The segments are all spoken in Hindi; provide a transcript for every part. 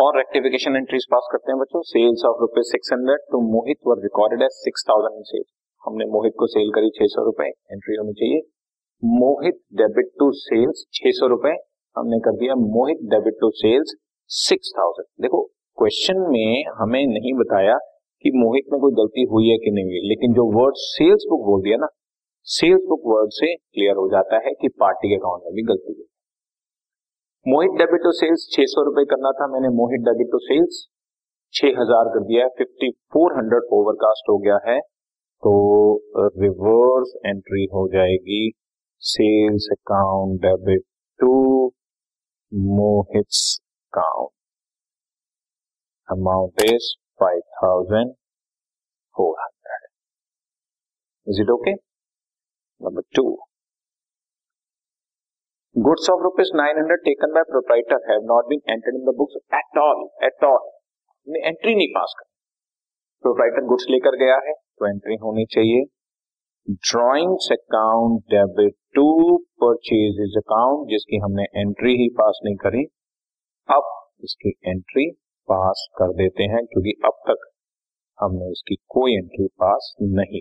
और रेक्टिफिकेशन एंट्रीज पास करते हैं बच्चों। सेल्स ऑफ़ रुपए six hundred to Mohit were recorded as six thousand sales हमने मोहित को सेल करी छह सौ रुपए। एंट्री होनी चाहिए। मोहित डेबिट टू सेल्स छह सौ रुपए। हमने कर दिया Mohit debit to sales six thousand देखो क्वेश्चन में हमें नहीं बताया कि मोहित में कोई गलती हुई है कि नहीं हुई, लेकिन जो वर्ड सेल्स बुक बोल दिया ना सेल्स बुक वर्ड से क्लियर हो जाता है कि पार्टी के अकाउंट में भी गलती हुई। मोहित डेबिट टू सेल्स छह सौ रुपए करना था, मैंने मोहित डेबिट टू सेल्स छह हज़ार कर दिया है फिफ्टी फोर हंड्रेड ओवरकास्ट हो गया है तो रिवर्स एंट्री हो जाएगी sales account debit to Mohit account amount is five thousand four hundred is it okay number two Goods of rupees 900 taken by proprietor have not been entered in the books at all, at all. ने एंट्री नहीं पास कर प्रोप्राइटर गुड्स लेकर गया है तो एंट्री होनी चाहिए drawings account debit to purchase account जिसकी हमने एंट्री ही पास नहीं करी अब इसकी एंट्री पास कर देते हैं क्योंकि अब तक हमने इसकी कोई एंट्री पास नहीं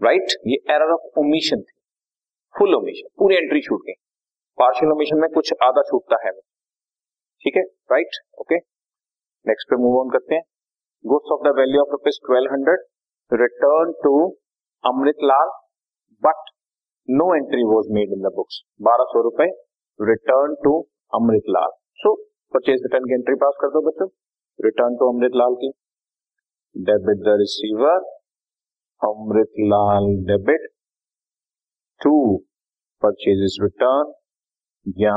राइट right? ये error of omission full omission पूरी एंट्री छूट गई। पार्शियल ओमिशन में कुछ आधा छूटता है ठीक है? राइट ओके नेक्स्ट पे मूव ऑन करते हैं। Goods of the value of rupees twelve hundred return to Amrit Lal but no entry was made in the books बारह सौ रुपए return to Amrit Lal so purchase return की एंट्री पास कर दो बच्चों। रिटर्न टू अमृत लाल की। Debit the receiver Amrit Lal debit to purchases return या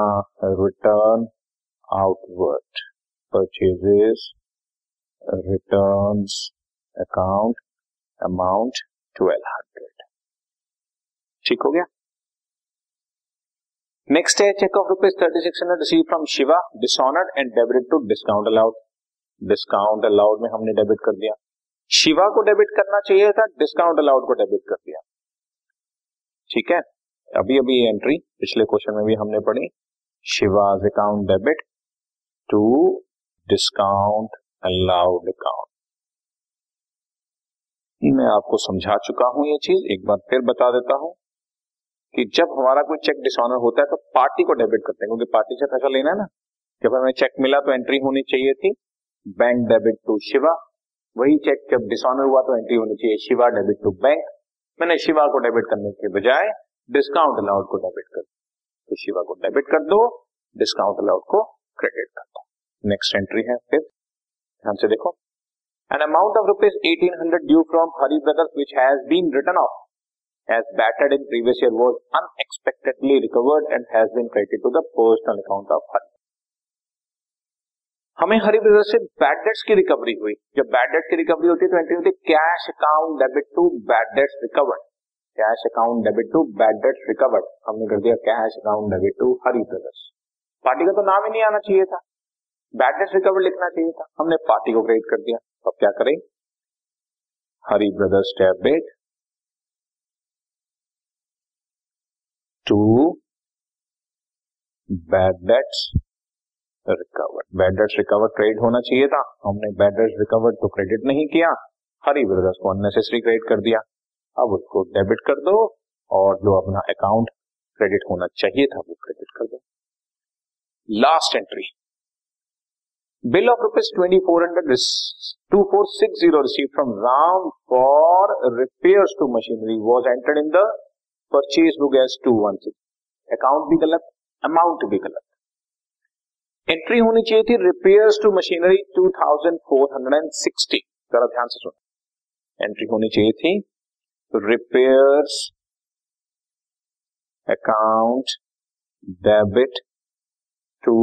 return outward purchases return account amount twelve hundred ठीक हो गया? नेक्स्ट है cheque of rupees thirty six hundred receive from Shiva dishonoured and debit to discount allowed discount allowed में हमने डेबिट कर दिया। शिवा को डेबिट करना चाहिए था डिस्काउंट अलाउड को डेबिट कर दिया। ठीक है? अभी अभी एंट्री पिछले क्वेश्चन में भी हमने पढ़ी Shiva's account debit to discount allowed account मैं आपको समझा चुका हूँ ये चीज़, एक बार फिर बता देता हूँ कि जब हमारा कोई चेक डिसऑनर होता है तो पार्टी को डेबिट करते हैं, क्योंकि पार्टी से पैसा लेना है ना। जब हमें चेक मिला तो एंट्री होनी चाहिए थी बैंक डेबिट टू शिवा वही चेक जब डिसऑनर हुआ तो एंट्री होनी चाहिए शिवा डेबिट टू बैंक मैंने शिवा को डेबिट करने के बजाय डिस्काउंट अलाउड को डेबिट कर तो शिवा को डेबिट कर दो डिस्काउंट अलाउड को क्रेडिट कर दो। नेक्स्ट एंट्री है फिर। ध्यान से देखो। An amount of rupees eighteen hundred due from Hari brothers which has been return of has battered in previous year, was unexpectedly recovered and has been credited to the personal account of Hari. हमें हरी ब्रदर्स से बैड डेट्स की रिकवरी हुई। जब बैड डेट की रिकवरी होती है तो एंट्री होती cash account debit to bad debts recovered cash account debit to bad debts recovered हमने कर दिया cash account debit to Hari brothers party का तो नाम ही नहीं आना चाहिए था। बैड डेट्स रिकवर्ड लिखना चाहिए था। हमने पार्टी को क्रेडिट कर दिया। अब क्या करें? Hari brothers debit to bad debts recovered bad debts recovered credit होना चाहिए था। हमने बैड डेट्स रिकवर्ड तो क्रेडिट नहीं किया। हरी ब्रदर्स को अननेसेसरी क्रेडिट कर दिया। अब उसको डेबिट कर दो और जो अपना अकाउंट क्रेडिट होना चाहिए था, वो क्रेडिट कर दो। Last entry bill of rupees twenty four hundred two four six zero receive from Ram for repair to machinery was entered in the purchase book as two one six account भी गलत अमाउंट भी गलत। एंट्री होनी चाहिए थी repair to machinery two thousand four hundred and sixty जरा ध्यान से सुनो। एंट्री होनी चाहिए थी repairs account debit to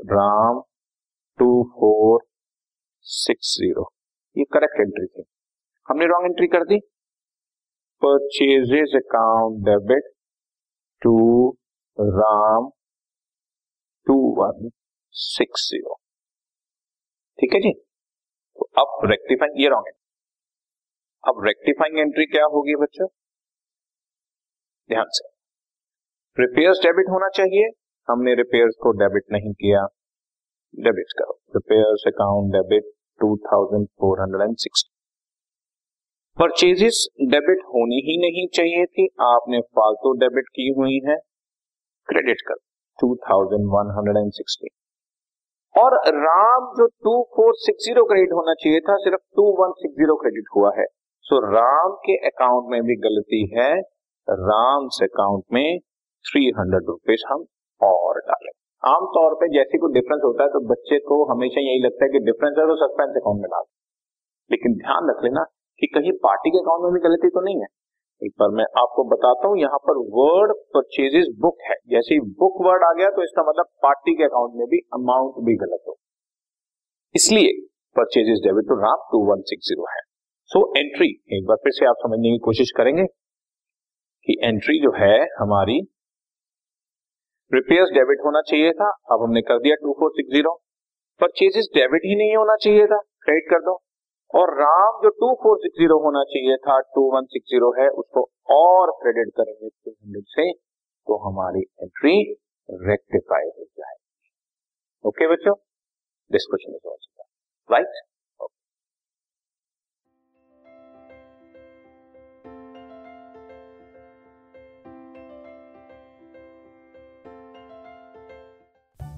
Ram two four six zero ये करेक्ट एंट्री थी। हमने रॉन्ग एंट्री कर दी। Purchases account debit to Ram two one six zero ठीक है जी? तो अब रेक्टिफाइंग ये रॉन्ग अब रेक्टिफाइंग एंट्री क्या होगी बच्चों? ध्यान से। रिपेयर्स डेबिट होना चाहिए। हमने रिपेयर्स को डेबिट नहीं किया। डेबिट करो। Repairs account debit to thousand four hundred and sixty purchases debit होनी ही नहीं चाहिए थी। आपने फालतू डेबिट की हुई है। क्रेडिट कर। Two thousand one hundred and sixty और राम जो two four six zero credit होना चाहिए था सिर्फ़ two one six zero credit हुआ है। सो so, राम के अकाउंट में भी गलती है। राम से अकाउंट में थ्री हंड्रेड रुपीज़ हम और डालें। आमतौर पे जैसे कोई डिफरेंस होता है तो बच्चे को हमेशा यही लगता है कि डिफरेंस है तो सस्पेंस अकाउंट में डाल। लेकिन ध्यान रख लेना कि कहीं पार्टी के अकाउंट में भी गलती तो नहीं है। एक बार मैं आपको बताता हूँ यहाँ पर वर्ड परचेजेस बुक है। जैसे ही बुक वर्ड आ गया तो इसका मतलब पार्टी के अकाउंट में भी अमाउंट भी गलत हो। इसलिए purchases debit to Ram two one six zero है। सो so, एंट्री एक बार फिर से आप समझने की कोशिश करेंगे कि एंट्री जो है हमारी रिपेयर्स डेबिट होना चाहिए था अब हमने कर दिया two four six zero purchases debit ही नहीं होना चाहिए था क्रेडिट कर दो। और राम जो टू फोर सिक्स ज़ीरो होना चाहिए था, टू वन सिक्स ज़ीरो है, उसको और क्रेडिट करेंगे टू हंड्रेड से तो हमारी एंट्री रेक्टिफाई हो जाएगी। ओके बच्चों? This question is also right